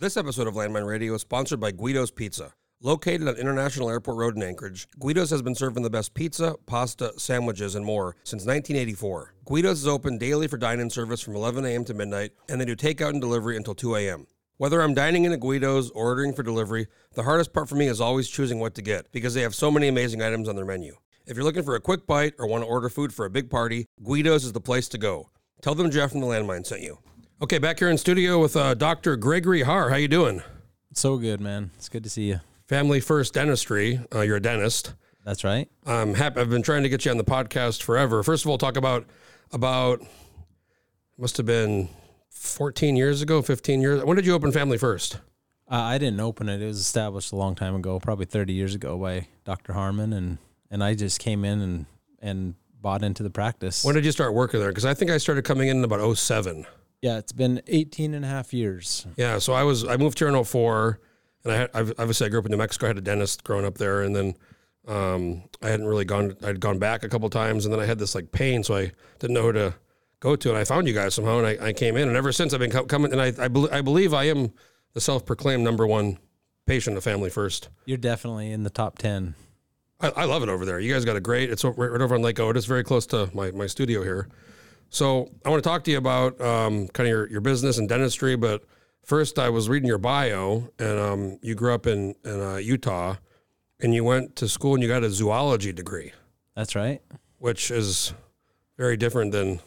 This episode of Landmine Radio is sponsored by Guido's Pizza. Located on International Airport Road in Anchorage, Guido's has been serving the best pizza, pasta, sandwiches, and more since 1984. Guido's is open daily for dine-in service from 11 a.m. to midnight, and they do takeout and delivery until 2 a.m. Whether I'm dining in at Guido's or ordering for delivery, the hardest part for me is always choosing what to get because they have so many amazing items on their menu. If you're looking for a quick bite or want to order food for a big party, Guido's is the place to go. Tell them Jeff from the Landmine sent you. Okay, back here in studio with uh, Dr. Gregory Harr. How you doing? So good, man. It's good to see you. Family First Dentistry. Uh, you're a dentist. That's right. I'm happy. I've been trying to get you on the podcast forever. First of all, talk about about must have been 14 years ago, 15 years. When did you open Family First? Uh, I didn't open it. It was established a long time ago, probably 30 years ago by Dr. Harmon and and I just came in and and bought into the practice. When did you start working there? Because I think I started coming in about 07. yeah, it's been 18 and a half years. Yeah, so I was I moved here in 04, and I had I've, obviously I grew up in New Mexico. I had a dentist growing up there, and then um, I hadn't really gone. I'd gone back a couple times, and then I had this like pain, so I didn't know who to go to, and I found you guys somehow, and I, I came in, and ever since I've been co- coming, and I I, bel I believe I am the self-proclaimed number one patient of Family First. You're definitely in the top 10. I, I love it over there. You guys got a great. It's right, right over on Lake Otis, very close to my, my studio here. So I want to talk to you about um, kind of your, your business and dentistry. But first, I was reading your bio, and um, you grew up in in uh, Utah, and you went to school and you got a zoology degree, That's right. which is very different than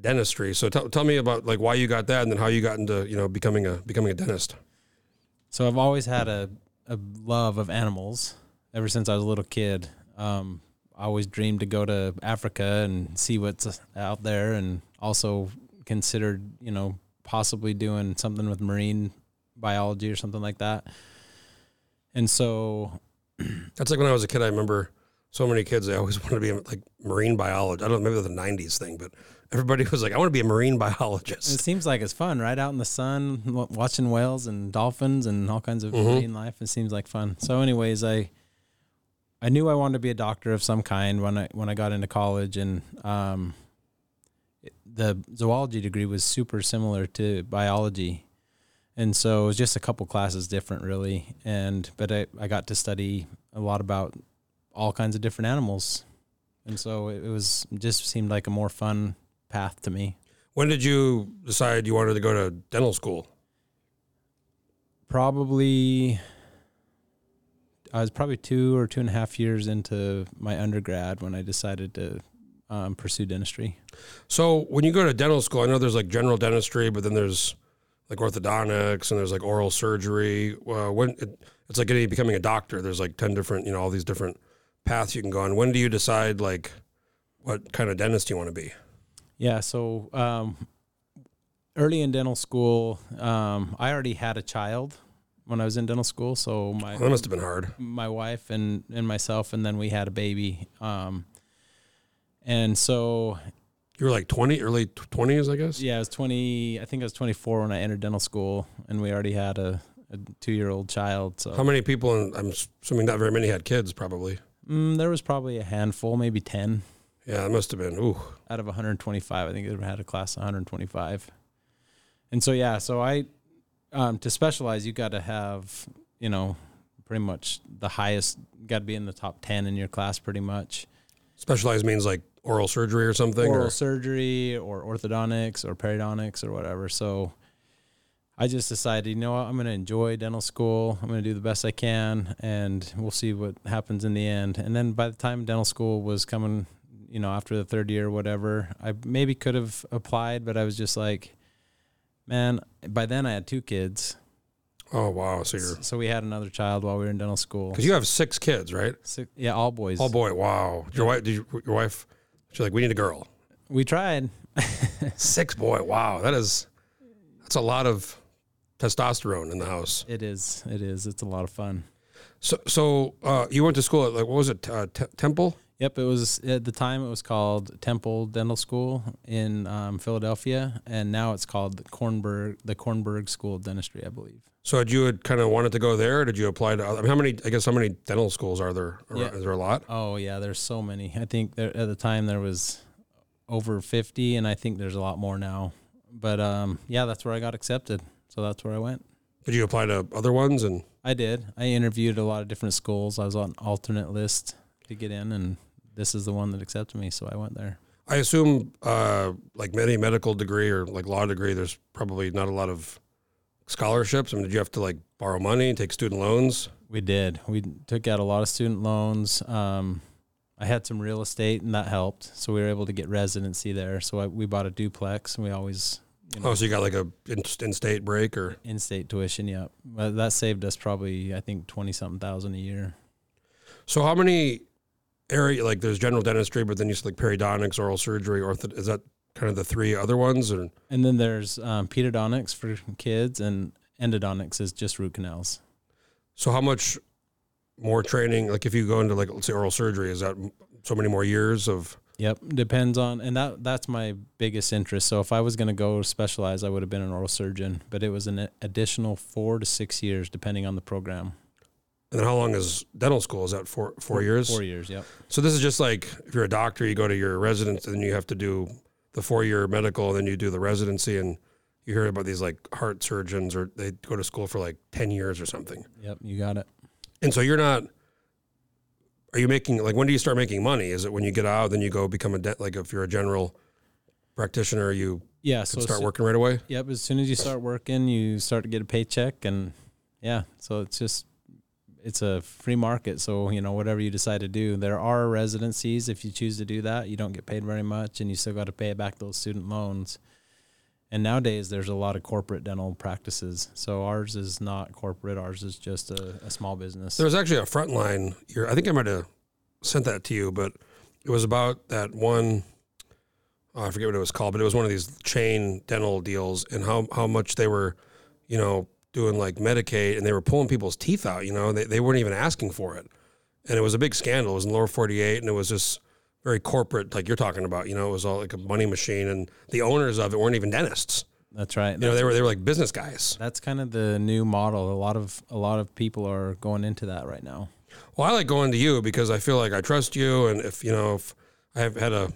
dentistry. So tell tell me about like why you got that, and then how you got into you know becoming a becoming a dentist. So I've always had a, a love of animals ever since I was a little kid. Um, I always dreamed to go to Africa and see what's out there, and also considered, you know, possibly doing something with marine biology or something like that. And so, That's like when I was a kid. I remember so many kids. They always wanted to be like marine biologist. I don't know, maybe the '90s thing, but everybody was like, "I want to be a marine biologist. it seems like it's fun, right? Out in the sun, watching whales and dolphins and all kinds of Mhm. marine life. It seems like fun. So, anyways, I I knew I wanted to be a doctor of some kind when I when I got into college, and um, the zoology degree was super similar to biology, and so it was just a couple classes different, really. And but I I got to study a lot about all kinds of different animals, and so it, it was just seemed like a more fun path to me. When did you decide you wanted to go to dental school? probably I was probably two or two and a half years into my undergrad when I decided to um, pursue dentistry. So when you go to dental school, I know there's like general dentistry, but then there's like orthodontics and there's like oral surgery. Uh, when it, it's like getting, becoming a doctor, there's like ten different, you know, all these different paths you can go on. When do you decide like what kind of dentist you want to be? Yeah, so um, early in dental school, um, I already had a child when I was in dental school. So my That must have been hard. my wife and and myself, and then we had a baby. Um, and so You were like twenty, early twenties, I guess. Yeah, I was 20. I think I was 24 when I entered dental school, and we already had a, a two year old child. So How many people? And I'm assuming not very many had kids, probably. mm, there was probably a handful, maybe 10 Yeah, it must have been. Ooh, out of 125. I think they had a class of 125. And so, yeah, so I, um, to specialize, you got to have, you know, pretty much the highest, got to be in the top 10 in your class, pretty much. specialized means like oral surgery or something. oral or, surgery or orthodontics or periodontics or whatever. So I just decided, you know what, I'm going to enjoy dental school. I'm going to do the best I can, and we'll see what happens in the end. And then by the time dental school was coming, you know, after the third year or whatever, I maybe could have applied, but I was just like, man, by then I had two kids. oh wow, so you're So we had another child while we were in dental school. because you have six kids, right? So- yeah, all boys. All boy, wow. Your wife, did you, your wife? She's like, we need a girl. We tried. Six boy, wow, that is that's a lot of testosterone in the house. It is. It is. It's a lot of fun. So, so uh, you went to school at like what was it, uh, T- Temple? Yep, it was at the time it was called Temple Dental School in um, Philadelphia, and now it's called the Kornberg the Kornberg School of Dentistry, I believe. So had you had kind of wanted to go there? Or did you apply to? I mean, how many? I guess how many dental schools are there? Yeah. Is there a lot? Oh yeah, there's so many. I think there, at the time there was over 50, and I think there's a lot more now. But um, yeah, that's where I got accepted, so that's where I went. Did you apply to other ones? And I did. I interviewed a lot of different schools. I was on alternate list to get in, and this is the one that accepted me, so I went there. I assume, uh, like many medical degree or like law degree, there's probably not a lot of scholarships. I mean, did you have to like borrow money, take student loans? We did. We took out a lot of student loans. Um, I had some real estate, and that helped. So we were able to get residency there. So I, we bought a duplex, and we always, you know, Oh, so you got like a in- in-state break or? in-state tuition. Yep, but that saved us probably, I think, twenty something thousand a year. So how many area like there's general dentistry, but then you like periodontics, oral surgery, ortho. Is that kind of the three other ones? Or And then there's um, pedodontics for kids, and endodontics is just root canals. so how much more training? Like if you go into like let's say oral surgery, is that so many more years of? Yep, depends on, and that that's my biggest interest. So if I was going to go specialize, I would have been an oral surgeon, but it was an additional four to six years, depending on the program. And then how long is dental school? Is that four four years? Four years. Yep. So this is just like if you're a doctor, you go to your residence, and then you have to do the four year medical, and then you do the residency, and you hear about these like heart surgeons, or they go to school for like ten years or something. Yep. You got it. And so you're not. Are you making like when do you start making money? Is it when you get out, then you go become a dent? Like if you're a general practitioner, you Yeah. So start soo- working right away. Yep. As soon as you start working, you start to get a paycheck, and yeah. So it's just it's a free market. So you know whatever you decide to do, there are residencies. If you choose to do that, you don't get paid very much, and you still got to pay back those student loans. And nowadays, there's a lot of corporate dental practices. So ours is not corporate. Ours is just a, a small business. There was actually a frontline. Here, I think I might have sent that to you, but it was about that one. oh, I forget what it was called, but it was one of these chain dental deals, and how how much they were, you know, doing like Medicaid, and they were pulling people's teeth out. You know, they they weren't even asking for it, and it was a big scandal. It was in lower forty eight, and it was just very corporate, like you're talking about. You know, it was all like a money machine, and the owners of it weren't even dentists. That's right. You know, they were they were like business guys. That's kind of the new model. A lot of a lot of people are going into that right now. Well, I like going to you because I feel like I trust you, and if you know, if I have had a,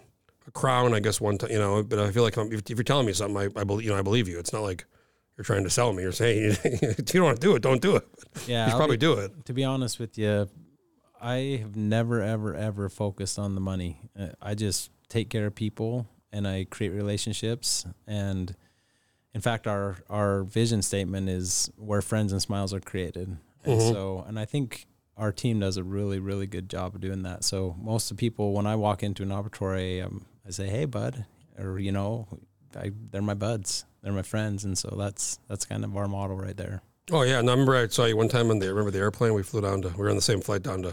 a crown, I guess one time, you know, but I feel like if, if you're telling me something, I, I believe, you know, I believe you. It's not like you're trying to sell me. You're saying if you don't want to do it, don't do it. Yeah, you should probably be- do it. to be honest with you, I have never, ever, ever focused on the money. Uh, I just take care of people and I create relationships. And in fact, our our vision statement is where friends and smiles are created. And Mhm. so, and I think our team does a really, really good job of doing that. So most of the people, when I walk into an operatory, um, I say, "Hey, bud," or you know, I, they're my buds, they're my friends, and so that's that's kind of our model right there. Oh yeah, and I remember I saw you one time on the remember the airplane we flew down to. We were on the same flight down to I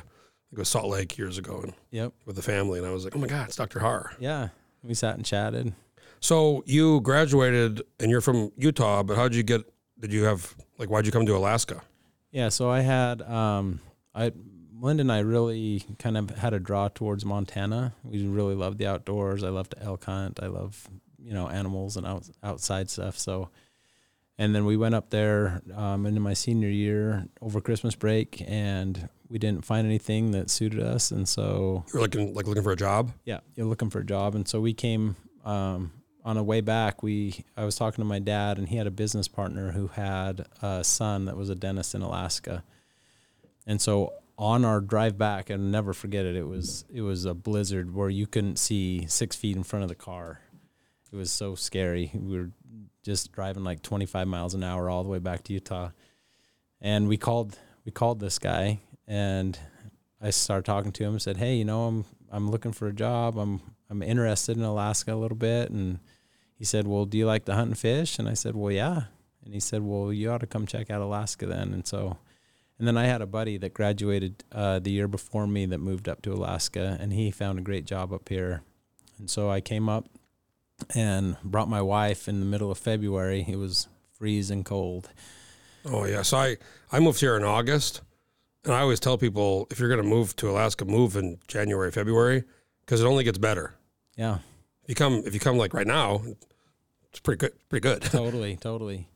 it was Salt Lake years ago, and Yep. with the family, and I was like, oh my god, it's Dr. Harr. Yeah, we sat and chatted. So you graduated, and you're from Utah, but how did you get? Did you have like why'd you come to Alaska? Yeah, so I had um I Linda and I really kind of had a draw towards Montana. We really loved the outdoors. I love to elk hunt. I love, you know, animals and out, outside stuff. So and then we went up there um, into my senior year over Christmas break and we didn't find anything that suited us and so You're looking like looking for a job. yeah, you're looking for a job, and so we came um, on a way back. We I was talking to my dad, and he had a business partner who had a son that was a dentist in Alaska, and so on our drive back, and never forget it. It was it was a blizzard where you couldn't see six feet in front of the car. It was so scary. We were just driving like 25 miles an hour all the way back to Utah, and we called we called this guy and I started talking to him and said, "Hey, you know, I'm I'm looking for a job. I'm I'm interested in Alaska a little bit." And he said, "Well, do you like to hunt and fish?" And I said, "Well, yeah." And he said, "Well, you ought to come check out Alaska then." And so, and then I had a buddy that graduated uh, the year before me that moved up to Alaska, and he found a great job up here. And so I came up and brought my wife in the middle of February. It was freezing cold. Oh yeah. So I I moved here in August, And I always tell people if you're going to move to Alaska, move in January, February, because it only gets better. Yeah, If you come, if you come like right now, it's pretty good. Pretty good. totally, totally.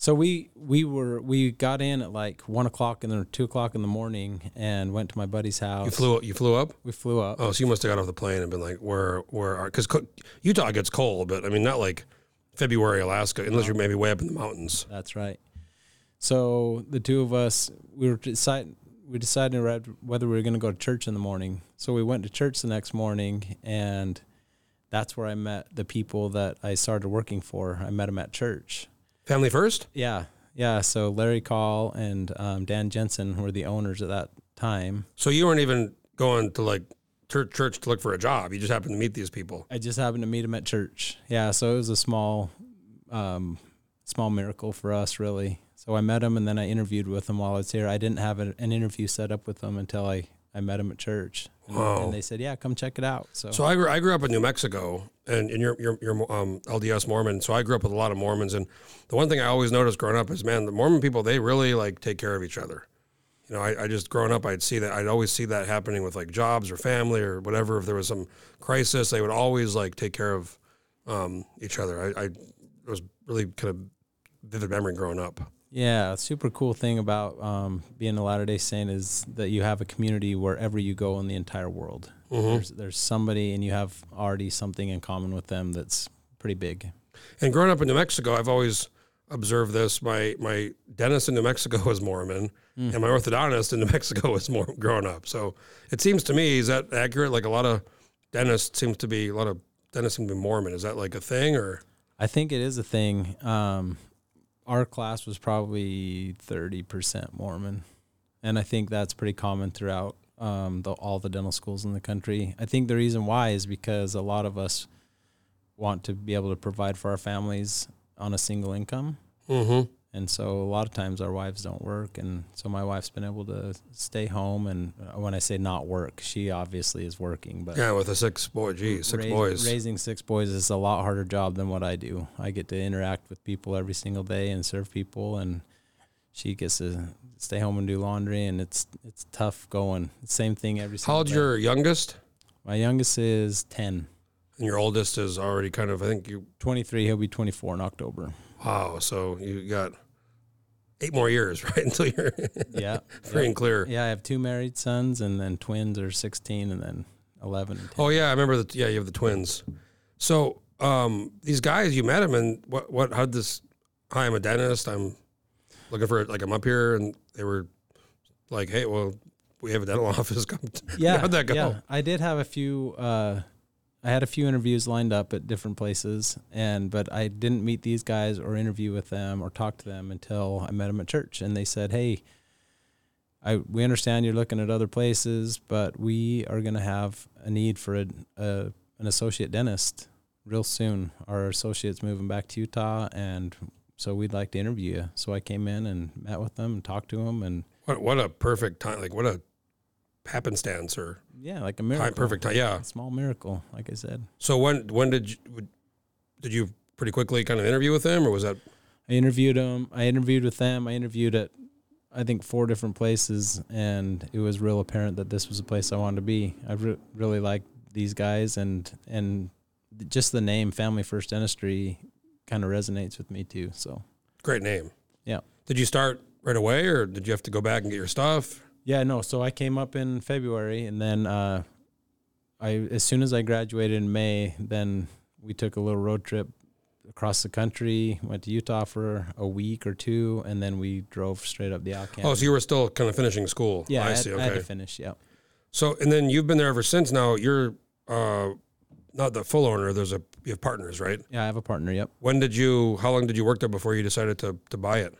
So we we were we got in at like one o'clock and then two o'clock in the morning and went to my buddy's house. You flew, you flew up. We flew up. Oh, so you must have got off the plane and been like, where, where are? Because Utah gets cold, but I mean, not like February, Alaska, unless you're maybe way up in the mountains. That's right. So the two of us, we were deciding, we decided whether we were going to go to church in the morning. So we went to church the next morning, and that's where I met the people that I started working for. I met them at church. Family first. Yeah, yeah. So Larry Call and um, Dan Jensen were the owners at that time. So you weren't even going to like church, church to look for a job. You just happened to meet these people. I just happened to meet them at church. Yeah, so it was a small, um, small miracle for us, really. So I met him, and then I interviewed with them while I was here. I didn't have an, an interview set up with them until I, I met him at church, and, Wow. and they said, "Yeah, come check it out." So, So I grew, I grew up in New Mexico, and, and you're, you're, you're um, LDS Mormon. So I grew up with a lot of Mormons, and the one thing I always noticed growing up is, man, the Mormon people they really like take care of each other. You know, I, I just growing up, I'd see that. I'd always see that happening with like jobs or family or whatever. If there was some crisis, they would always like take care of um, each other. I, I it was really kind of vivid memory growing up. Yeah, a super cool thing about um, being a Latter Day Saint is that you have a community wherever you go in the entire world. There's, there's somebody, and you have already something in common with them that's pretty big. And growing up in New Mexico, I've always observed this. My my dentist in New Mexico was Mormon, and my orthodontist in New Mexico was more growing up. So it seems to me, is that accurate? Like a lot of dentists seems to be a lot of dentists seem to be Mormon. Is that like a thing or? I think it is a thing. Um, our class was probably thirty percent Mormon, and I think that's pretty common throughout um, the, all the dental schools in the country. I think the reason why is because a lot of us want to be able to provide for our families on a single income, Mm-hmm. And so a lot of times our wives don't work, and so my wife's been able to stay home. And uh, when I say not work, she obviously is working, but Yeah, with a six boy, geez, six Rais- boys. Raising six boys is a lot harder job than what I do. I get to interact with people every single day and serve people, and she gets to stay home and do laundry, and it's it's tough going. Same thing every. How single old's your youngest? My youngest is 10. And your oldest is already kind of. I think you. 23. He'll be 24 in October. Wow. So you got eight more years, right, until you're Yeah. free and clear. Yeah, I have two married sons, and then twins are 16, and then 11 and 10. Oh yeah, I remember that. Yeah, you have the twins. So um, these guys, you met them, and what? What? How this? Hi, I'm a dentist. I'm looking for like I'm up here, and they were like, "Hey, well, we have a dental office. Come." yeah how'd that go? yeah i did have a few uh i had a few interviews lined up at different places and but i didn't meet these guys or interview with them or talk to them until i met them at church and they said hey I, we understand you're looking at other places, but we are going to have a need for a, a an associate dentist real soon. Our associate's moving back to Utah, and so we'd like to interview you. So I came in and met with them and talked to them, and What? What a perfect time! Like what a happenstance or yeah, like a miracle. perfect time. Yeah. A small miracle, like I said. So when when did you did you pretty quickly kind of interview with them, or was that? I interviewed them. I interviewed with them. I interviewed at, I think, four different places, and it was real apparent that this was a place I wanted to be. I re- really liked these guys, and and just the name Family First Dentistry kind of resonates with me too. So Great name. Yeah. Did you start right away, or did you have to go back and get your stuff? Yeah, no. So I came up in February, and then uh, I as soon as I graduated in May, then we took a little road trip across the country. Went to Utah for a week or two, and then we drove straight up the Alcan. Oh, so you were still kind of finishing school. Yeah, I, I, had, see. I had Okay. to finish. Yeah, So and then you've been there ever since. Now you're uh, not the full owner. There's a you have partners, right? yeah, I have a partner. Yep. When did you? How long did you work there before you decided to to buy it?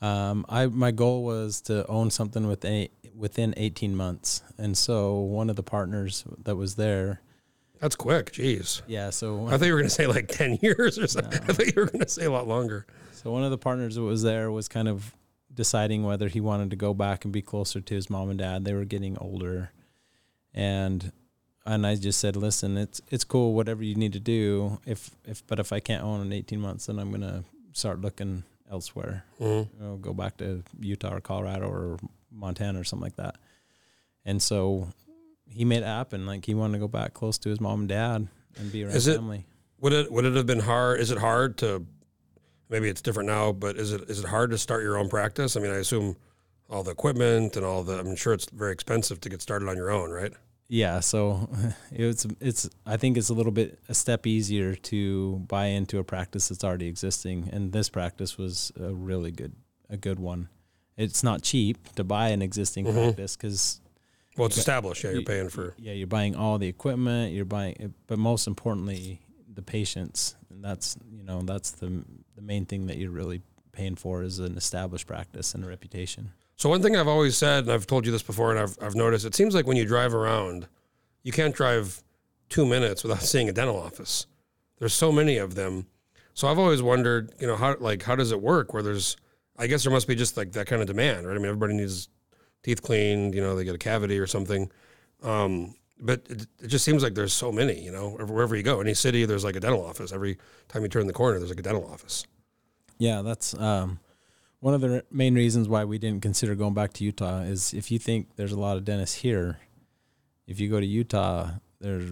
Um, I my goal was to own something within within 18 months, and so one of the partners that was there, That's quick. Jeez. yeah. So I thought you were going to say like ten years or something. I thought you were going to say a lot longer. so one of the partners that was there was kind of deciding whether he wanted to go back and be closer to his mom and dad. They were getting older, and and I just said, listen, it's it's cool, whatever you need to do. If if but if I can't own in 18 months, then I'm gonna start looking elsewhere. Mhm. you know, go back to Utah or Colorado or Montana or something like that. And so he made it happen. Like he wanted to go back close to his mom and dad and be around Is it- family. Would it would it have been hard? Is it hard to? Maybe it's different now, but is it is it hard to start your own practice? I mean, I assume all the equipment and all the. I'm sure it's very expensive to get started on your own, right? Yeah, so it's it's I think it's a little bit a step easier to buy into a practice that's already existing, and this practice was a really good a good one. It's not cheap to buy an existing Mhm. practice because Well, it's established. Yeah, you're paying for. yeah you're buying all the equipment, you're buying, but most importantly the patients, and that's you know that's the the main thing that you're really paying for is an established practice and a reputation. So one thing I've always said, and I've told you this before, and I've I've noticed, it seems like when you drive around, you can't drive two minutes without seeing a dental office. There's so many of them. So I've always wondered, you know, how like how does it work? Where there's, I guess there must be just like that kind of demand, right? I mean, everybody needs teeth cleaned. You know, they get a cavity or something. Um, but it, it just seems like there's so many. You know, wherever you go, any city, there's like a dental office. Every time you turn the corner, there's like a dental office. Yeah, that's um, one of the main reasons why we didn't consider going back to Utah. Is if you think there's a lot of dentists here, if you go to Utah, they're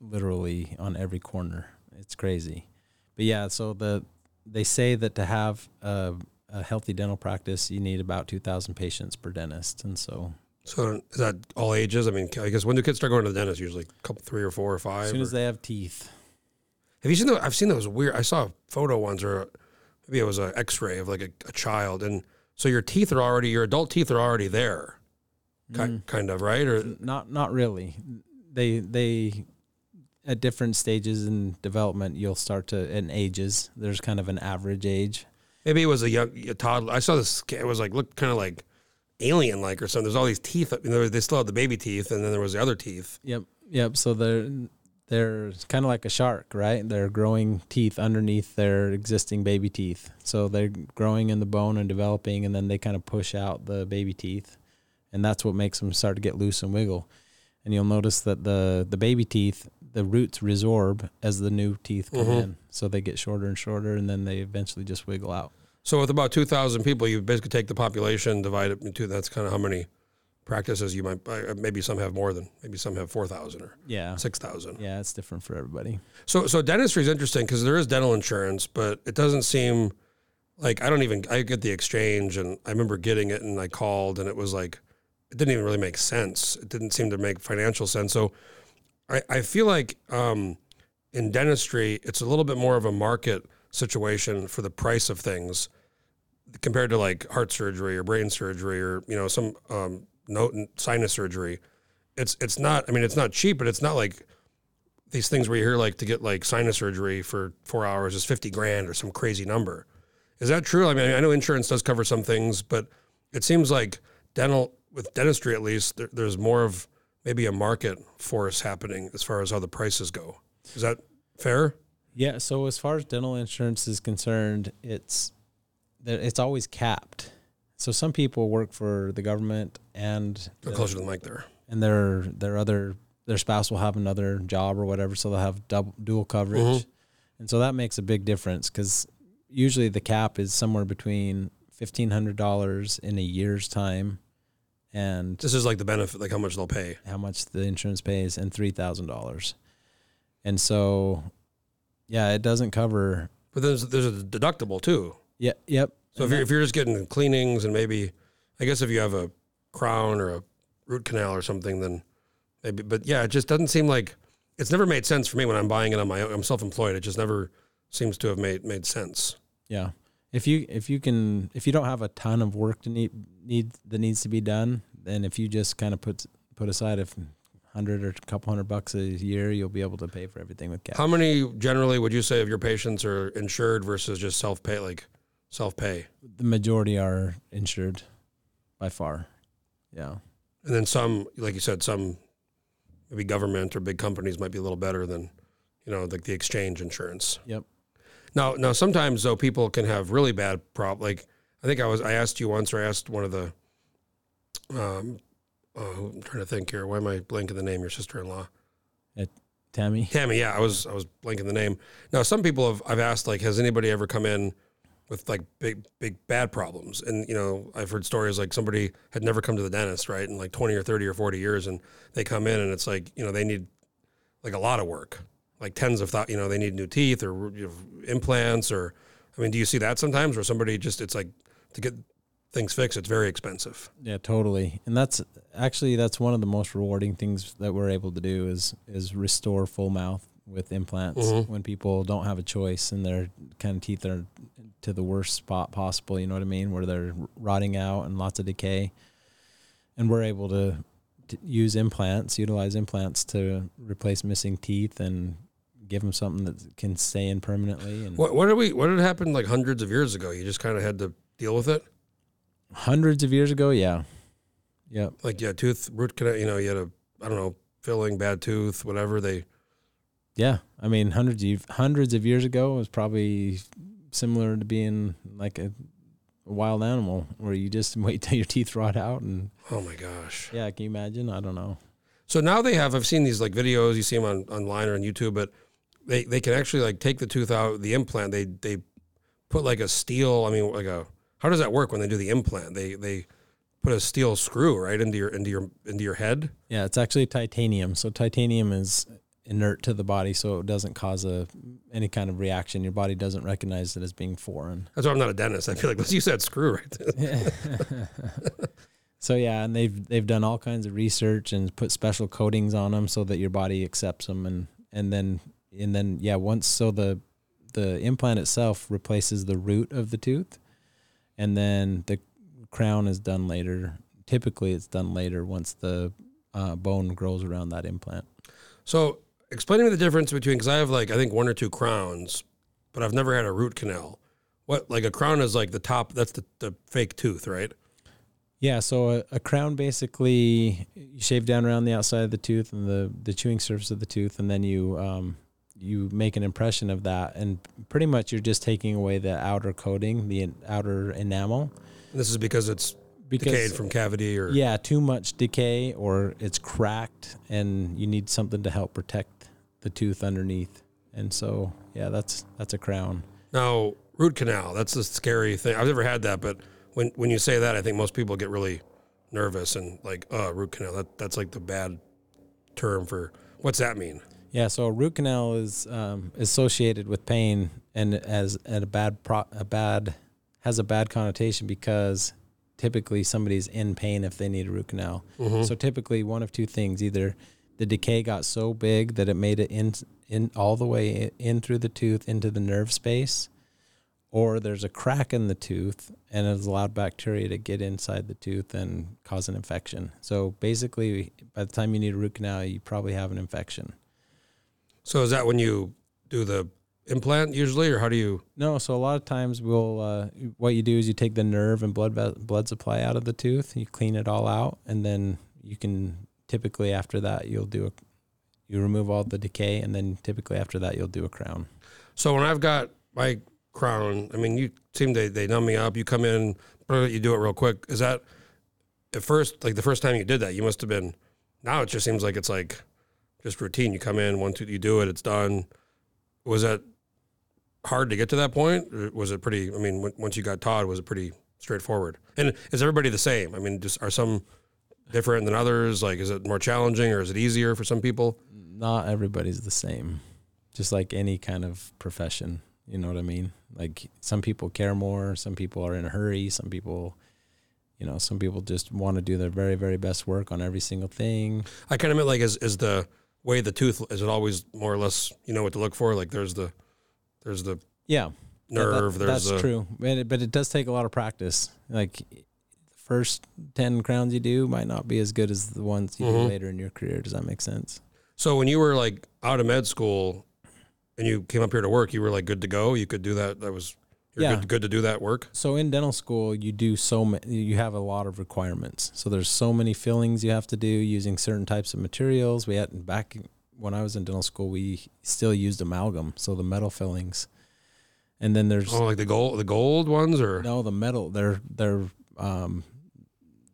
literally on every corner. It's crazy. But yeah, so the they say that to have a, a healthy dental practice, you need about two thousand patients per dentist, and so So is that all ages? I mean, I guess when do kids start going to the dentist? Usually, a couple, three or four or five. as soon or- as they have teeth, Have you seen those? I've seen those weird. I saw a photo once, or maybe it was an X-ray of like a, a child, and so your teeth are already, your adult teeth are already there, ki- mm. kind of, right? Or not not really. They they at different stages in development, you'll start to in ages. There's kind of an average age. maybe it was a young a toddler. I saw this. It was like looked kind of like alien-like or something. There's all these teeth. You know, they still had the baby teeth, and then there was the other teeth. Yep, yep. So they're they're kind of like a shark, right? They're growing teeth underneath their existing baby teeth. So they're growing in the bone and developing, and then they kind of push out the baby teeth, and that's what makes them start to get loose and wiggle. And you'll notice that the the baby teeth, the roots resorb as the new teeth come Mhm. in, so they get shorter and shorter, and then they eventually just wiggle out. So with about two thousand people, you basically take the population, divide it into that's kind of how many practices you might. uh, Maybe some have more than. Maybe some have four thousand or Yeah, six thousand. yeah, it's different for everybody. So so dentistry is interesting because there is dental insurance, but it doesn't seem like I don't even I get the exchange and I remember getting it and I called and it was like it didn't even really make sense. It didn't seem to make financial sense. So I, I feel like um, in dentistry it's a little bit more of a market situation for the price of things compared to like heart surgery or brain surgery or you know some um, no, sinus surgery. It's it's not. I mean, it's not cheap, but it's not like these things where you hear like to get like sinus surgery for four hours is 50 grand or some crazy number. Is that true? I mean, I know insurance does cover some things, but it seems like dental, with dentistry at least, there, there's more of maybe a market force happening as far as how the prices go. Is that fair? Yeah. So as far as dental insurance is concerned, it's it's always capped. So some people work for the government and Go closer to the mic there. and their their other their spouse will have another job or whatever, so they'll have double dual coverage, Mhm. and so that makes a big difference because usually the cap is somewhere between fifteen hundred dollars in a year's time, and This is like the benefit, like how much they'll pay. how much the insurance pays, and three thousand dollars, and so yeah, it doesn't cover. But there's there's a deductible too. Yeah, yep. So if you're, if you're just getting cleanings and maybe, I guess if you have a crown or a root canal or something, then maybe. But yeah, it just doesn't seem like it's never made sense for me when I'm buying it on my own. I'm self-employed. It just never seems to have made made sense. Yeah. If you if you can if you don't have a ton of work to need need that needs to be done, then if you just kind of put put aside a hundred or a couple hundred bucks a year, you'll be able to pay for everything with cash. How many generally would you say of your patients are insured versus just self-pay, like self-pay? the majority are insured by far. Yeah. And then some, like you said, some maybe government or big companies might be a little better than, you know, like the exchange insurance. Yep. Now, now sometimes though people can have really bad prop. Like I think I was I asked you once, or I asked one of the. Um, oh, I'm trying to think here. Why am I blanking the name? Your sister-in-law, Tammy. Tammy. Yeah, I was I was blanking the name. Now, some people have I've asked like, has anybody ever come in with like big big bad problems. And you know, I've heard stories like somebody had never come to the dentist, right, in like 20 or 30 or 40 years and they come in and it's like, you know, they need like a lot of work. Like tens of thought, you know, they need new teeth or you know, implants or I mean, do you see that sometimes where somebody just it's like to get things fixed, it's very expensive. Yeah, totally. And that's actually that's one of the most rewarding things that we're able to do is is restore full mouth with implants Mhm. when people don't have a choice and their kind of teeth are to the worst spot possible, you know what I mean, where they're rotting out and lots of decay. And we're able to, to use implants, utilize implants to replace missing teeth and give them something that can stay in permanently and What what did we what did happen like hundreds of years ago? You just kind of had to deal with it. hundreds of years ago, yeah. Yep. Like yeah, tooth root canal. You know, you had a I don't know filling, bad tooth, whatever. They Yeah, I mean, hundreds of hundreds of years ago it was probably similar to being like a, a wild animal, where you just wait till your teeth rot out, and oh my gosh. yeah, can you imagine? I don't know. So now they have. I've seen these like videos. You see them on online or on YouTube, but they they can actually like take the tooth out, the implant. They they put like a steel. I mean, like a how does that work when they do the implant? They they put a steel screw right into your into your into your head. Yeah, it's actually titanium. So titanium is inert to the body, so it doesn't cause a any kind of reaction. Your body doesn't recognize it as being foreign. That's why I'm not a dentist. I feel like let's use that screw right there. So yeah, and they've they've done all kinds of research and put special coatings on them so that your body accepts them, and and then and then yeah, once so the the implant itself replaces the root of the tooth, and then the crown is done later. Typically, it's done later once the uh, bone grows around that implant. So explain to me the difference between because I have like I think one or two crowns, but I've never had a root canal. What like a crown is like the top. That's the, the fake tooth, right? Yeah, so a, a crown basically you shave down around the outside of the tooth and the, the chewing surface of the tooth, and then you um, you make an impression of that, and pretty much you're just taking away the outer coating, the outer enamel, And this is because it's because decayed from cavity or yeah, too much decay or it's cracked, and you need something to help protect the tooth underneath, and so yeah, that's that's a crown. Now, root canal, that's a scary thing. I've never had that, but when when you say that, I think most people get really nervous and like, uh, root canal. That that's like the bad term for what's that mean? Yeah, so a root canal is um, associated with pain and as and a bad pro, a bad has a bad connotation because typically somebody's in pain if they need a root canal. So typically one of two things: either the decay got so big that it made it in in all the way in through the tooth into the nerve space, or there's a crack in the tooth and it has allowed bacteria to get inside the tooth and cause an infection. So basically, by the time you need a root canal, you probably have an infection. So is that when you do the implant usually, or how do you? No, so a lot of times we'll uh, what you do is you take the nerve and blood blood supply out of the tooth, you clean it all out, and then you can typically after that you'll do a you remove all the decay, and then typically after that you'll do a crown. So when I've got my crown, I mean, you seem they they numb me up. You come in, you do it real quick. Is that at first like the first time you did that? You must have been. Now it just seems like it's like just routine. You come in, one two, you do it, it's done. Was that hard to get to that point? Was it pretty? I mean, once you got taught, was it pretty straightforward? And is everybody the same? I mean, just are some different than others? Like, is it more challenging or is it easier for some people? Not everybody's the same, just like any kind of profession. You know what I mean? Like some people care more, some people are in a hurry, some people. You know, some people just want to do their very, very best work on every single thing. I kind of meant like is is the way the tooth is it always more or less you know what to look for? Like there's the there's the Yeah, Yeah, that- nerve. there's that's the, true, but it, but it does take a lot of practice. Like first ten crowns you do might not be as good as the ones you Mhm. do later in your career. Does that make sense? So when you were like out of med school and you came up here to work, you were like good to go. You could do that. That was you're Yeah. good, good to do that work. So in dental school, you do so many. You have a lot of requirements. So there's so many fillings you have to do using certain types of materials. We had back when I was in dental school, we still used amalgam, so the metal fillings. And then there's Oh, like the gold the gold ones or No, the metal. They're they're um,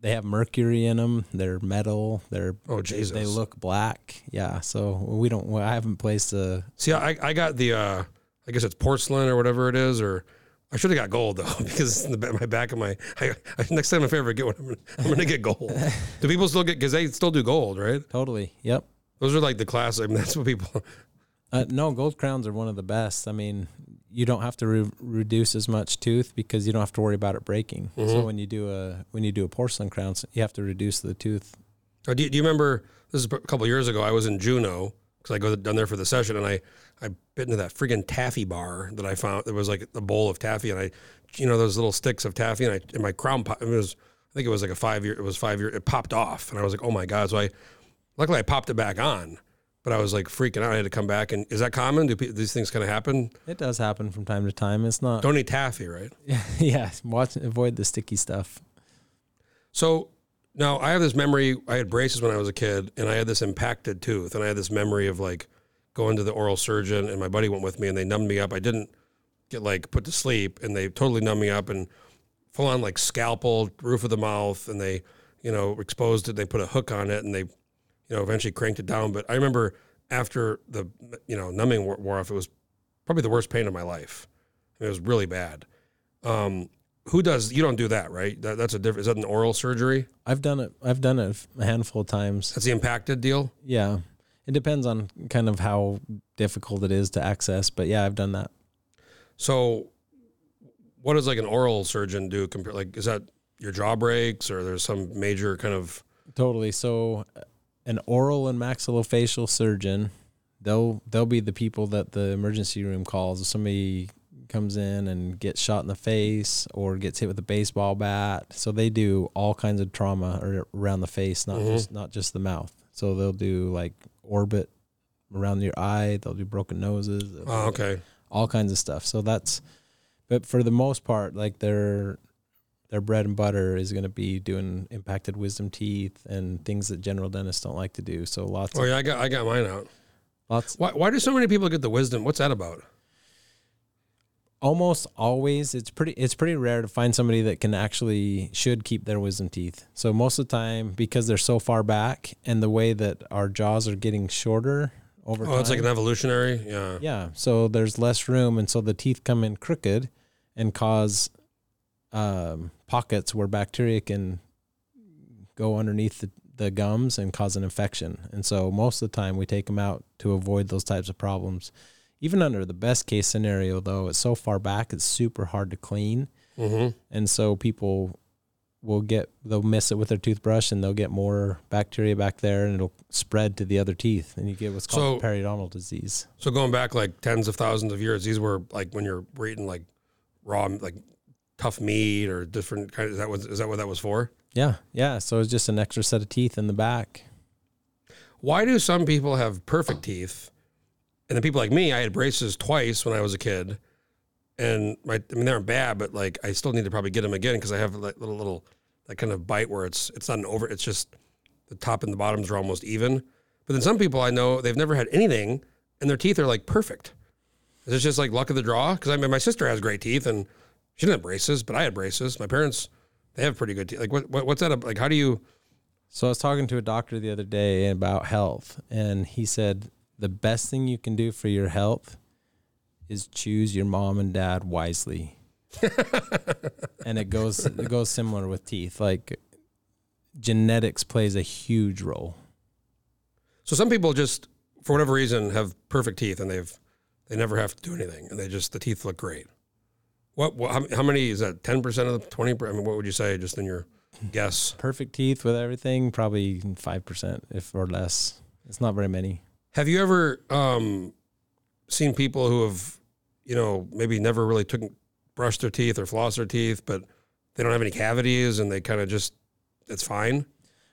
they have mercury in them. They're metal. They're Oh, Jesus. They, look black. Yeah. So we don't. well, I haven't placed a. see I I got the uh I guess it's porcelain or whatever it is or I should have got gold though because in the my back of my I, I, next time if I ever get one, I'm gonna, I'm gonna get gold. do people still get because they still do gold, right? Totally. Yep. Those are like the classic. I mean, that's what people. Uh, no, gold crowns are one of the best. I mean, you don't have to re- reduce as much tooth because you don't have to worry about it breaking. So when you do a when you do a porcelain crown, you have to reduce the tooth. Uh, do, you, do you remember this is a couple years ago? I was in Juneau because I go down there for the session, and I I bit into that friggin' taffy bar that I found. It was like a bowl of taffy, and I, you know, those little sticks of taffy, and I in my crown pop. It was I think it was like a five year. It was five year. It popped off, and I was like, oh my god. So I luckily I popped it back on, but I was like freaking out. I had to come back. And is that common? Do pe- these things kind of happen? It does happen from time to time. It's not. Don't eat taffy, right? yeah. Watch avoid the sticky stuff. So now I have this memory. I had braces when I was a kid, and I had this impacted tooth, and I had this memory of like going to the oral surgeon, and my buddy went with me, and they numbed me up. I didn't get like put to sleep, and they totally numbed me up and full on like scalpel, roof of the mouth, and they you know exposed it. They put a hook on it, and they you know eventually cranked it down. But I remember after the you know numbing wore, wore off, it was probably the worst pain of my life. It was really bad. Um, who does you don't do that right? That, that's a different. Is that an oral surgery? I've done it. I've done it a handful of times. That's the impacted deal. Yeah. It depends on kind of how difficult it is to access, but yeah, I've done that. So, what does like an oral surgeon do? Compare like is that your jaw breaks or there's some major kind of Totally. So, an oral and maxillofacial surgeon, they'll they'll be the people that the emergency room calls if somebody comes in and gets shot in the face or gets hit with a baseball bat. So they do all kinds of trauma around the face, not mm-hmm. just not just the mouth. So they'll do like orbit around your eye. They'll do broken noses. oh, okay all kinds of stuff. So that's, but for the most part, like their their bread and butter is going to be doing impacted wisdom teeth and things that general dentists don't like to do. So lots, oh yeah I got I got mine out. lots, Why why do so many people get the wisdom? What's that about? almost always it's pretty it's pretty rare to find somebody that can actually should keep their wisdom teeth. So most of the time because they're so far back and the way that our jaws are getting shorter over Oh, time. it's like an evolutionary. Yeah. Yeah. So there's less room, and so the teeth come in crooked and cause um, pockets where bacteria can go underneath the, the gums and cause an infection. And so most of the time we take them out to avoid those types of problems. Even under the best case scenario, though, it's so far back, it's super hard to clean. Mm-hmm. And so people will get, they'll miss it with their toothbrush and they'll get more bacteria back there and it'll spread to the other teeth. And you get what's called So- periodontal disease. So going back like tens of thousands of years, these were like when you're eating like raw like tough meat or different kind. Of, is that what is that what that was for? Yeah, yeah. So it's just an extra set of teeth in the back. Why do some people have perfect teeth, and then people like me, I had braces twice when I was a kid, and my I mean they aren't bad, but like I still need to probably get them again because I have like little little that kind of bite where it's it's not an over, it's just the top and the bottoms are almost even. But then some people I know they've never had anything, and their teeth are like perfect. Is it just like luck of the draw? Because I mean my sister has great teeth and she didn't have braces, but I had braces. My parents they have pretty good teeth. Like what, what what's that? Like how do you? So I was talking to a doctor the other day about health, and he said the best thing you can do for your health is choose your mom and dad wisely. and it goes it goes similar with teeth. Like genetics plays a huge role. So some people just, for whatever reason, have perfect teeth and they've they never have to do anything and they just the teeth look great. What, what how, how many is that? Ten percent of the twenty? I mean, what would you say just in your guess? Perfect teeth with everything, probably five percent, if or less. It's not very many. Have you ever um, seen people who have, you know, maybe never really took brushed their teeth or flossed their teeth, but they don't have any cavities and they kind of just it's fine.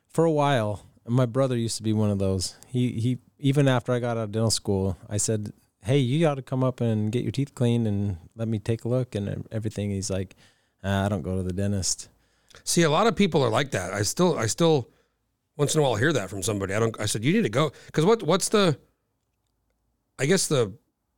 for a while. My brother used to be one of those. He he even after I got out of dental school, I said, "Hey, you got to come up and get your teeth cleaned and let me take a look and everything." He's like, ah, "I don't go to the dentist." See, a lot of people are like that. I still, I still, once in a while hear that from somebody. I don't. I said you need to go because what? What's the? I guess the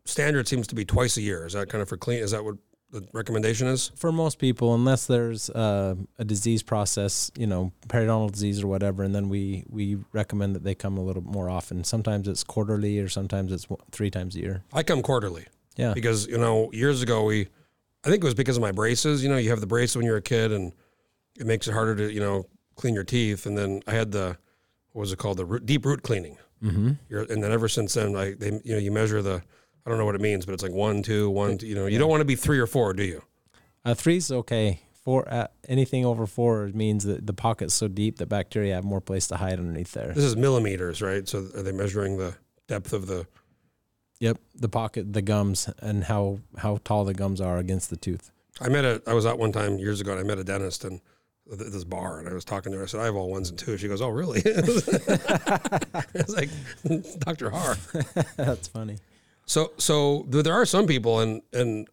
standard seems to be twice a year. Is that kind of for clean? Is that what the recommendation is? For most people, unless there's uh, a disease process, you know, periodontal disease or whatever, and then we we recommend that they come a little more often. Sometimes it's quarterly, or sometimes it's three times a year. I come quarterly Yeah, because you know years ago we I think it was because of my braces. You know, you have the braces when you're a kid, and it makes it harder to you know clean your teeth. And then I had the what was it called the root, deep root cleaning. Mm-hmm. You're, and then ever since then, I they you know you measure the I don't know what it means, but it's like one, two, one, two. You know, you don't want to be three or four, do you? Uh, three's okay. Four, uh, anything over four means that the pocket's so deep that bacteria have more place to hide underneath there. This is millimeters, right? So are they measuring the depth of the? Yep, the pocket, the gums, and how how tall the gums are against the tooth. I met a. I was out one time years ago, and I met a dentist and this bar, and I was talking to her. I said, "I have all ones and twos. She goes, "Oh, really?" it's like Doctor Harr. That's funny. So, so there are some people, and and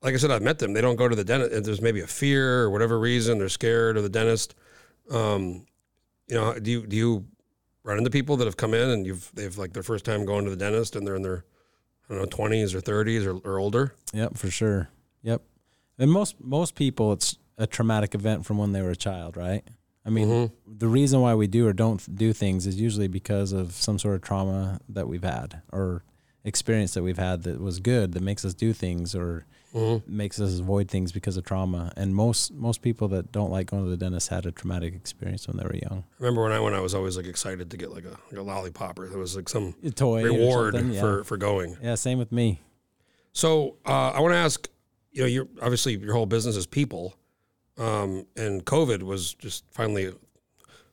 like I said, I've met them. They don't go to the dentist. There's maybe a fear or whatever reason they're scared of the dentist. Um, you know, do you do you run into people that have come in and you've they've like their first time going to the dentist and they're in their I don't know twenties or thirties or, or older? Yep, for sure. Yep. And most most people, it's a traumatic event from when they were a child, right? I mean, Mhm. the reason why we do or don't do things is usually because of some sort of trauma that we've had or experience that we've had that was good that makes us do things or Mhm. makes us avoid things because of trauma. And most most people that don't like going to the dentist had a traumatic experience when they were young. I remember when I went, I was always like excited to get like a, like a lollipop or there was like some A toy reward yeah. for for going. yeah, same with me. So uh, I want to ask, you know, you're obviously your whole business is people, um, and COVID was just finally.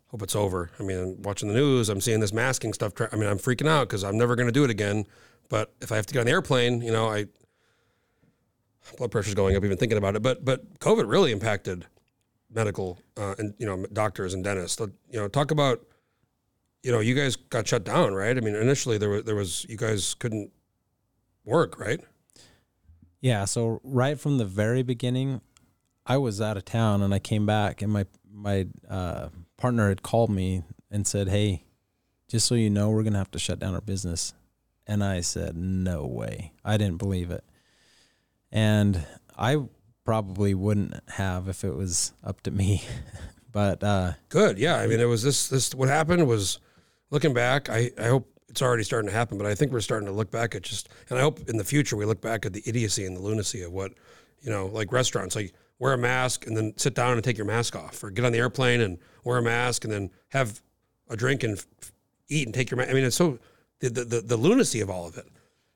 Hope it's over. I mean, I'm watching the news, I'm seeing this masking stuff. Tra- I mean, I'm freaking out because I'm never going to do it again. But if I have to get on the airplane, you know, I blood pressure's going up even thinking about it. But but COVID really impacted medical uh, and you know doctors and dentists. You know, talk about you know you guys got shut down, right? I mean, initially there was there was you guys couldn't work, right? Yeah, so right from the very beginning, I was out of town and I came back and my my uh, partner had called me and said, "Hey, just so you know, we're gonna have to shut down our business." And I said, "No way!" I didn't believe it, and I probably wouldn't have if it was up to me. but uh, Good. Yeah. I mean, it was this, this, what happened was looking back, I, I hope it's already starting to happen, but I think we're starting to look back at just, and I hope in the future we look back at the idiocy and the lunacy of what, you know, like restaurants, like wear a mask and then sit down and take your mask off or get on the airplane and wear a mask and then have a drink and eat and take your mask. I mean, it's so, the, the, the, lunacy of all of it.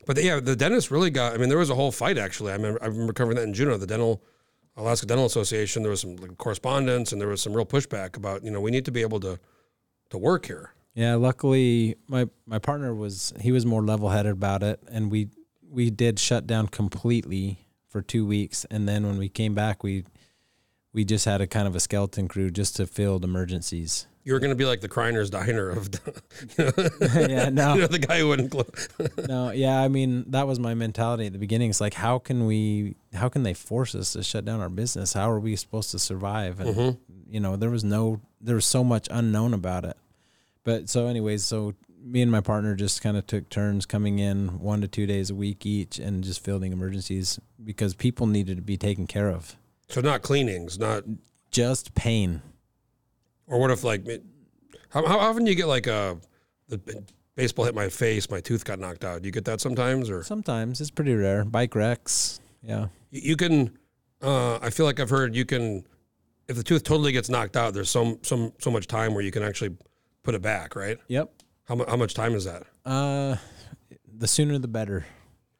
But yeah, the dentist really got, I mean, there was a whole fight actually. I remember, I remember covering that in Juneau, the dental, Alaska Dental Association. There was some correspondence and there was some real pushback about, you know, we need to be able to, to work here. Yeah, luckily my my partner was he was more level headed about it, and we we did shut down completely for two weeks, and then when we came back, we we just had a kind of a skeleton crew just to field emergencies. You were going to be like the Kriner's diner of, know, yeah, no, you know, the guy who wouldn't close. no, yeah. I mean, that was my mentality at the beginning. It's like, how can we? How can they force us to shut down our business? How are we supposed to survive? And mm-hmm. you know, there was no, there was so much unknown about it. But so, anyways, so me and my partner just kind of took turns coming in one to two days a week each, and just fielding emergencies because people needed to be taken care of. so not cleanings, not, Just pain. Or what if like, how, how often do you get like a, the baseball hit my face, my tooth got knocked out. Do you get that sometimes or Sometimes it's pretty rare. Bike wrecks. Yeah. you you can, uh, I feel like I've heard you can, if the tooth totally gets knocked out, there's some, some, so much time where you can actually put it back, right? Yep. How, mu- how much time is that? Uh, the sooner the better.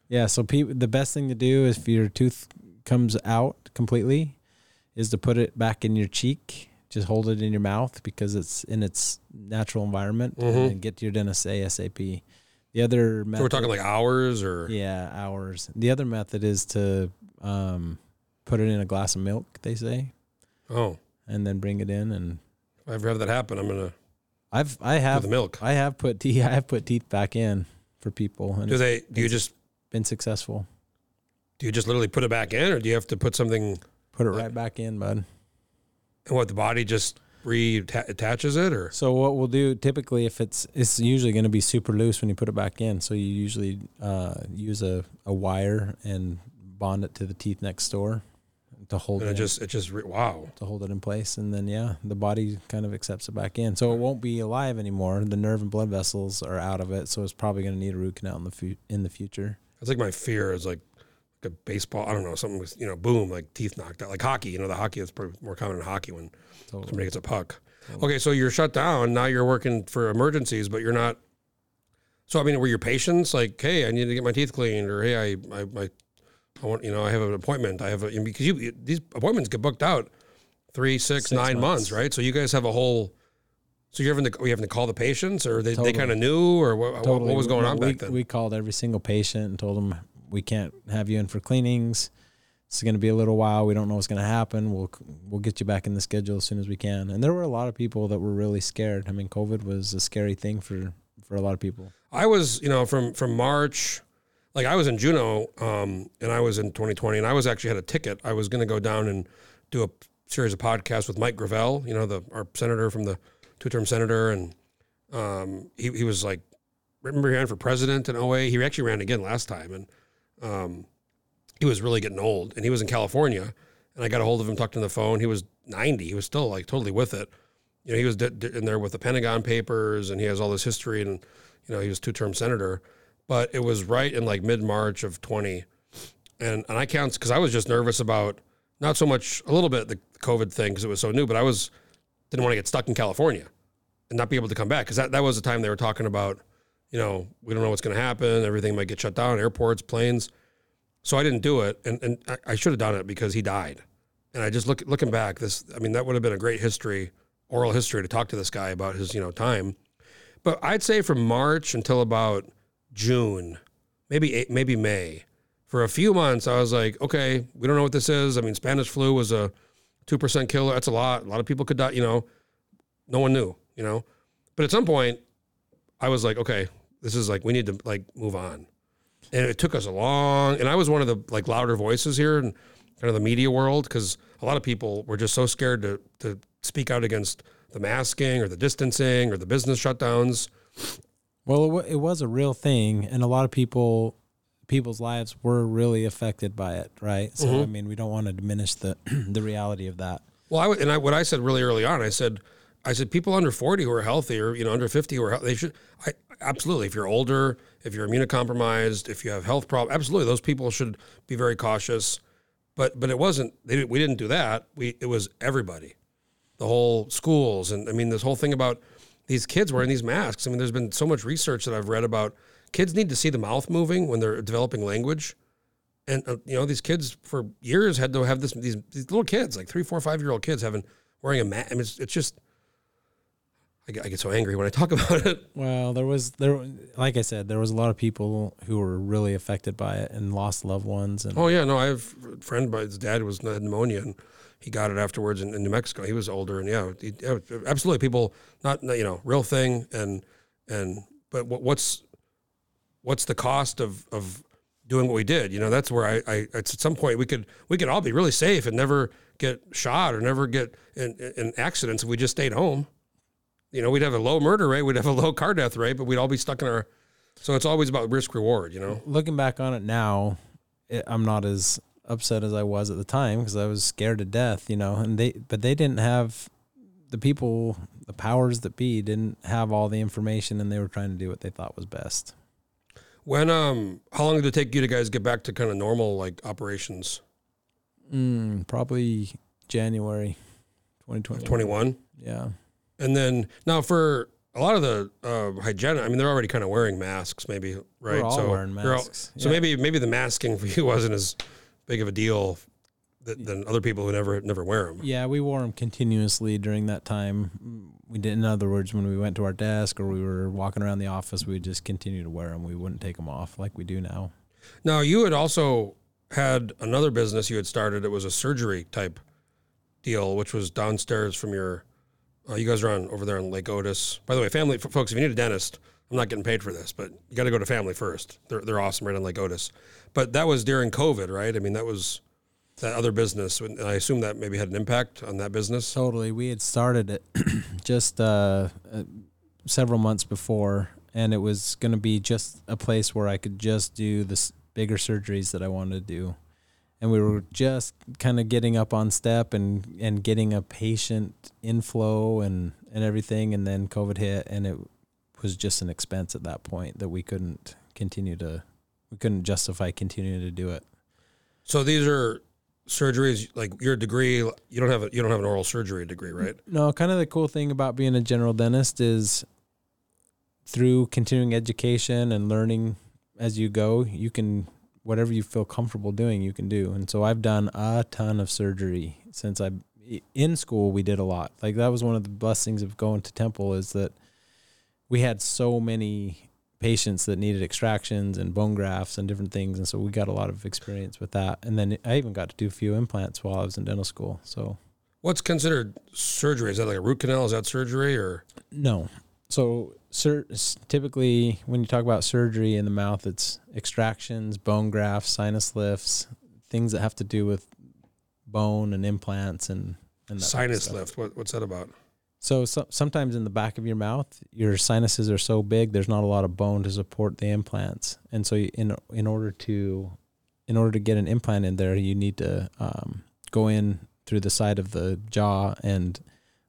Yeah. So pe- the best thing to do if your tooth comes out completely, is to put it back in your cheek. Just hold it in your mouth because it's in its natural environment, Mhm. and get to your dentist ASAP. The other method, So we're talking like hours or, yeah, hours. The other method is to um, put it in a glass of milk. They say, oh, and then bring it in. And if I ever have that happen, I'm going to I've I have the milk. I have put teeth I have put teeth back in for people, and Do they, do you just, been successful. do you just literally put it back in or do you have to put something Put it right back in, bud. And what the body just reattaches it, or So what we'll do typically, if it's it's usually going to be super loose when you put it back in. So you usually uh, use a, a wire and bond it to the teeth next door to hold and it, it just it just re- wow. to hold it in place, and then yeah, the body kind of accepts it back in. So it won't be alive anymore. The nerve and blood vessels are out of it, so it's probably going to need a root canal in the fu- in the future. That's like my fear is like like a baseball. I don't know something was you know boom like teeth knocked out like hockey. You know the hockey is probably more common in hockey when Totally. somebody gets a puck. Okay, so you're shut down. Now you're working for emergencies, but you're not. So I mean, were your patients like, hey, I need to get my teeth cleaned, or hey, I I, I, I want you know I have an appointment. I have a because you these appointments get booked out three, six, Six nine months. months. right? So you guys have a whole. So you're having to we having to call the patients, or they, they kind of knew, or what, what- Totally. what was going on we, back then? We called every single patient and told them we can't have you in for cleanings. It's going to be a little while. We don't know what's going to happen. We'll we'll get you back in the schedule as soon as we can. And there were a lot of people that were really scared. I mean, COVID was a scary thing for for a lot of people. I was, you know, from from March, like I was in Juneau, um, and I was in 2020, and I was actually had a ticket. I was going to go down and do a series of podcasts with Mike Gravel, you know, the our senator from the two-term senator, and um, he he was like, remember he ran for president in 08? He actually ran again last time, and um, he was really getting old, and he was in California, and I got a hold of him, talked on the phone. He was 90, he was still like totally with it. You know, he was d- d- in there with the Pentagon Papers, and he has all this history, and you know, he was two-term senator. But it was right in like mid-March of 20, and and I count because I was just nervous about not so much a little bit the COVID thing because it was so new, but I was didn't want to get stuck in California and not be able to come back because that, that was the time they were talking about, you know, we don't know what's going to happen. Everything might get shut down, airports, planes. So I didn't do it, and and I, I should have done it because he died. And I just look looking back, this I mean that would have been a great history, oral history to talk to this guy about his you know time. But I'd say from March until about June, maybe maybe May, for a few months I was like, okay, we don't know what this is. I mean, Spanish flu was a two percent killer. That's a lot. A lot of people could die. You know, no one knew. You know, but at some point, I was like, okay, this is like we need to like move on. And it took us a long. And I was one of the like louder voices here in kind of the media world because a lot of people were just so scared to to speak out against the masking or the distancing or the business shutdowns. Well, it, wa- it was a real thing, and a lot of people people's lives were really affected by it, right? So mm-hmm. I mean, we don't want to diminish the the reality of that. Well, I w- and I, what I said really early on, I said, I said people under forty who are healthy, or you know under fifty who are healthy, they should. I absolutely. If you're older, if you're immunocompromised, if you have health problems, absolutely, those people should be very cautious. But but it wasn't. They, we didn't do that. We it was everybody, the whole schools, and I mean this whole thing about these kids wearing these masks. I mean, there's been so much research that I've read about kids need to see the mouth moving when they're developing language and uh, you know these kids for years had to have this these, these little kids like three four five year old kids having wearing a mask I mean, it's, it's just I get, I get so angry when I talk about it. Well, there was there, like I said, there was a lot of people who were really affected by it and lost loved ones, and oh yeah no I have a friend but his dad was had pneumonia and he got it afterwards in, in New Mexico. He was older and yeah, he, absolutely people not you know real thing and and but what, what's what's the cost of of doing what we did? You know that's where I, I at some point we could we could all be really safe and never get shot or never get in, in accidents if we just stayed home you know we'd have a low murder rate we'd have a low car death rate but we'd all be stuck in our so it's always about risk reward you know looking back on it now, it, I'm not as upset as I was at the time because I was scared to death, you know. And they, but they didn't have the people, the powers that be, didn't have all the information, and they were trying to do what they thought was best. when um how long did it take you to guys get back to kind of normal like operations Mm, probably January 2020. 21 Yeah. And then now for a lot of the uh, hygienic, I mean, they're already kind of wearing masks, maybe, right? all so wearing they're all- masks, so yeah. maybe maybe the masking for you wasn't as big of a deal th- than other people who never never wear them. Yeah, we wore them continuously during that time. We did, in other words, when we went to our desk or we were walking around the office, we would just continue to wear them. We wouldn't take them off like we do now. Now you had also had another business you had started. It was a surgery type deal, which was downstairs from your. Uh, you guys are on over there on Lake Otis. By the way, family folks, if you need a dentist, I'm not getting paid for this, but you got to go to Family First. They're they're awesome right on Lake Otis. But that was during COVID, right? I mean, that was that other business, and I assume that maybe had an impact on that business. Totally. We had started it just uh, uh, several months before, and it was going to be just a place where I could just do the bigger surgeries that I wanted to do. And we were just kind of getting up on step and, and getting a patient inflow and, and everything. And then COVID hit, and it was just an expense at that point that we couldn't continue to, we couldn't justify continuing to do it. So these are surgeries like your degree. You don't have a, you don't have an oral surgery degree, right? No, kind of the cool thing about being a general dentist is through continuing education and learning as you go, you can whatever you feel comfortable doing, you can do. And so I've done a ton of surgery since I in school we did a lot. Like that was one of the blessings of going to Temple is that we had so many patients that needed extractions and bone grafts and different things and so we got a lot of experience with that. And then I even got to do a few implants while I was in dental school. So What's considered surgery? Is that like a root canal? Is that surgery or No. So, sur- typically, when you talk about surgery in the mouth, it's extractions, bone grafts, sinus lifts, things that have to do with bone and implants and, and that type of sinus lift? What, what's that about? So, so, sometimes in the back of your mouth, your sinuses are so big, there's not a lot of bone to support the implants, and so in in order to in order to get an implant in there, you need to um, go in through the side of the jaw and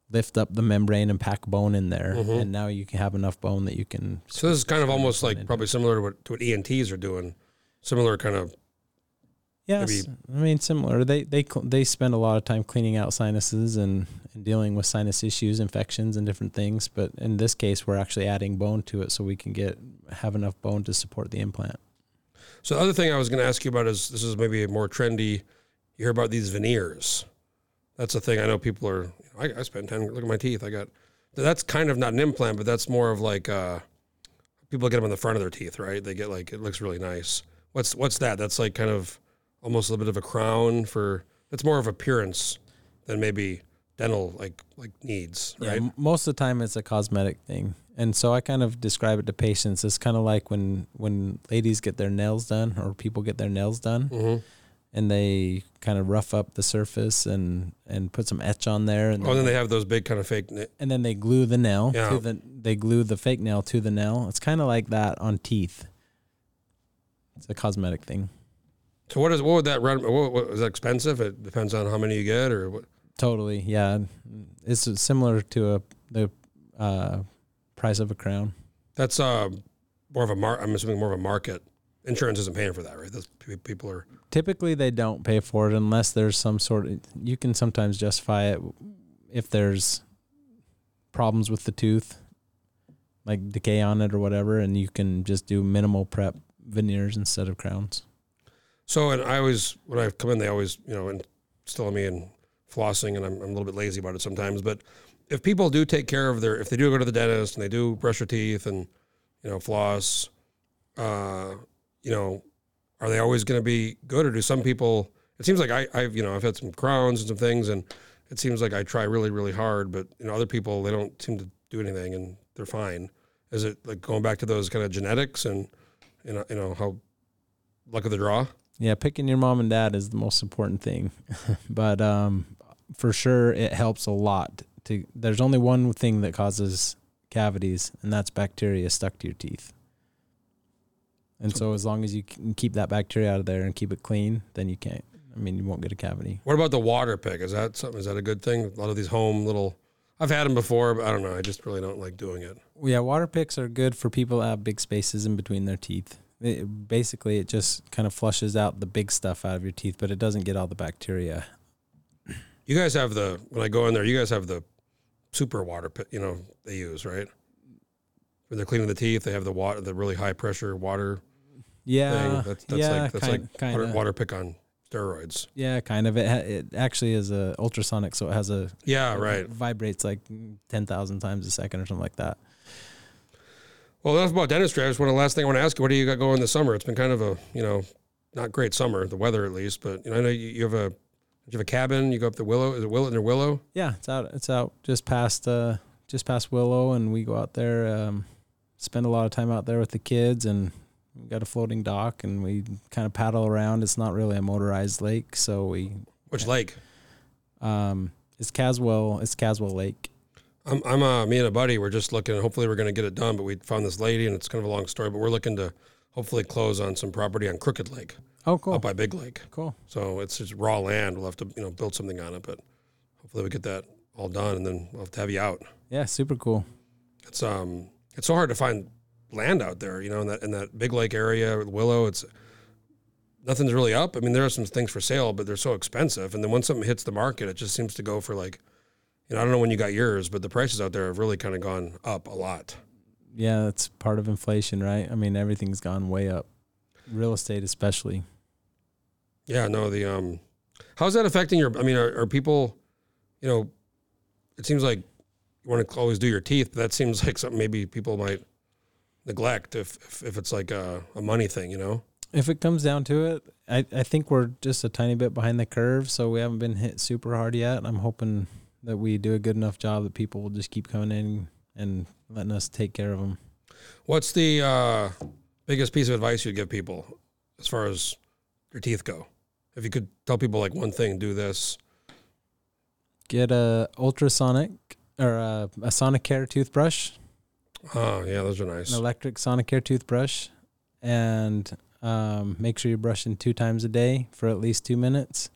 lift up the membrane and pack bone in there, Mhm. and now you can have enough bone that you can. So this is kind of almost like probably similar to what, to what ENTs are doing. Similar kind of Yes, maybe- I mean similar. They they they spend a lot of time cleaning out sinuses and, and dealing with sinus issues, infections, and different things. But in this case, we're actually adding bone to it so we can get have enough bone to support the implant. So the other thing I was going to ask you about is this is maybe a more trendy. You hear about these veneers. That's a thing I know people are. I, I spent ten. Look at my teeth. I got. That's kind of not an implant, but that's more of like uh, people get them in the front of their teeth, right? They get like it looks really nice. What's what's that? That's like kind of almost a little bit of a crown for. It's more of appearance than maybe dental like like needs, right? m- most of the time it's a cosmetic thing, and so I kind of describe it to patients. It's kind of like when when ladies get their nails done or people get their nails done, hmm and they kind of rough up the surface and and put some etch on there, and Oh, and then they have those big kind of fake. na- and then they glue the nail Yeah. to the they glue the fake nail to the nail. It's kind of like that on teeth. It's a cosmetic thing. So what is what would that run? What, what, is that expensive? It depends on how many you get, or what? Totally, yeah. It's similar to a the uh, price of a crown. That's uh, more of a mar. I'm assuming more of a market. Insurance isn't paying for that, right? That's, pe- people are. Typically, they don't pay for it unless there's some sort of. You can sometimes justify it if there's problems with the tooth, like decay on it or whatever, and you can just do minimal prep veneers instead of crowns. So, and I always when I come in, they always you know instill me in flossing, and I'm, I'm a little bit lazy about it sometimes. But if people do take care of their, if they do go to the dentist and they do brush their teeth and you know floss, uh, you know, are they always going to be good, or do some people? It seems like I, I've you know I've had some crowns and some things, and it seems like I try really really hard, but you know other people they don't seem to do anything and they're fine. Is it like going back to those kind of genetics and you know you know how luck of the draw? Yeah, picking your mom and dad is the most important thing. but um, for sure, it helps a lot. To there's only one thing that causes cavities, and that's bacteria stuck to your teeth. And so, as long as you can keep that bacteria out of there and keep it clean, then you can't. I mean, you won't get a cavity. What about the water pick? Is that something? Is that a good thing? A lot of these home little. I've had them before, but I don't know. I just really don't like doing it. Well, yeah, water picks are good for people that have big spaces in between their teeth. It, basically, it just kind of flushes out the big stuff out of your teeth, but it doesn't get all the bacteria. You guys have the when I go in there, you guys have the super water pick. You know they use right when they're cleaning the teeth. They have the water, the really high pressure water Yeah, thing. That's, that's yeah, like that's kind, like kind water, of. water pick on steroids. Yeah, kind of. It ha- it actually is a ultrasonic, so it has a Yeah, right. vibrates like ten thousand times a second or something like that. Well, enough about dentistry. I just want the last thing I want to ask you. What do you got going this summer? It's been kind of a you know not great summer, the weather at least. But you know I know you, you have a you have a cabin. You go up the Willow. Is it Willow near Willow? Yeah, it's out. It's out just past uh just past Willow, and we go out there. Um, spend a lot of time out there with the kids, and we got a floating dock, and we kind of paddle around. It's not really a motorized lake, so we Which lake? um it's Caswell. It's Caswell Lake. I'm, I'm uh, me and a buddy. We're just looking. Hopefully, we're going to get it done. But we found this lady, and it's kind of a long story. But we're looking to hopefully close on some property on Crooked Lake, Oh, cool, up by Big Lake. cool. So it's just raw land. We'll have to you know build something on it. But hopefully, we get that all done, and then we'll have to have you out. Yeah, super cool. It's um it's so hard to find land out there. You know, in that in that Big Lake area, with Willow. It's nothing's really up. I mean, there are some things for sale, but they're so expensive. And then once something hits the market, it just seems to go for like, you know, I don't know when you got yours, but the prices out there have really kind of gone up a lot. Yeah, that's part of inflation, right? I mean, everything's gone way up. Real estate, especially. Yeah, no, the um, how's that affecting your? I mean, are, are people, you know, it seems like you want to always do your teeth, but that seems like something maybe people might neglect if if, if it's like a, a money thing, you know. If it comes down to it, I, I think we're just a tiny bit behind the curve, so we haven't been hit super hard yet. I'm hoping that we do a good enough job that people will just keep coming in and letting us take care of them. What's the uh, biggest piece of advice you'd give people as far as your teeth go? If you could tell people like one thing, do this. Get a ultrasonic or a, a Sonicare toothbrush, Oh, yeah, those are nice. an electric Sonicare toothbrush, and um, make sure you're brushing two times a day for at least two minutes,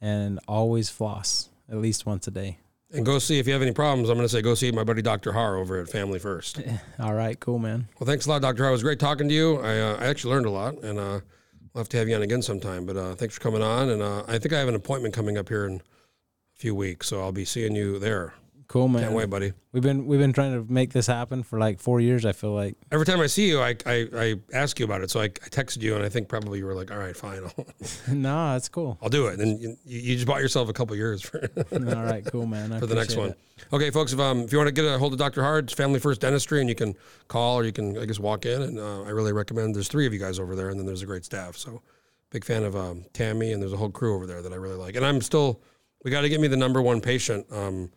and always floss at least once a day. And go see if you have any problems. I'm going to say go see my buddy Dr. Harr over at Family First. All right, cool, man. Well, thanks a lot, Dr. Harr. It was great talking to you. I, uh, I actually learned a lot, and uh, we'll have to have you on again sometime. But uh, thanks for coming on. And uh, I think I have an appointment coming up here in a few weeks, so I'll be seeing you there. Cool, man. Can't wait, buddy. We've been we've been trying to make this happen for like four years. I feel like. Every time I see you, I, I, I ask you about it. So I, I texted you, and I think probably you were like, all right, fine, no, that's cool. I'll do it. And you, you just bought yourself a couple years for, All right, cool, man. I for the next one. it. Okay, folks, if, um, if you want to get a hold of Dr. Harr, it's Family First Dentistry, and you can call or you can, I guess, walk in. And uh, I really recommend there's three of you guys over there, and then there's a great staff. So big fan of um, Tammy, and there's a whole crew over there that I really like. And I'm still, we got to get me the number one patient um,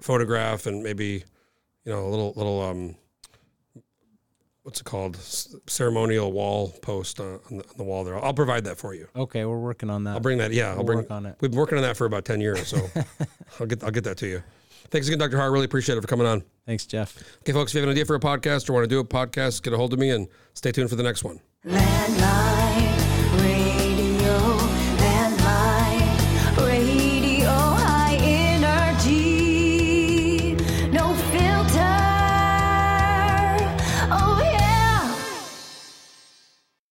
photograph and maybe, you know, a little, little, um, what's it called? S- ceremonial wall post uh, on, the, on the wall there. I'll provide that for you. Okay, we're working on that. I'll bring that. Yeah, I'll We'll bring work on it. We've been working on that for about ten years, so I'll get I'll get that to you. Thanks again, Dr. Harr. Really appreciate it for coming on. Thanks, Jeff. Okay, folks, if you have an idea for a podcast or want to do a podcast, get a hold of me and stay tuned for the next one. Landline.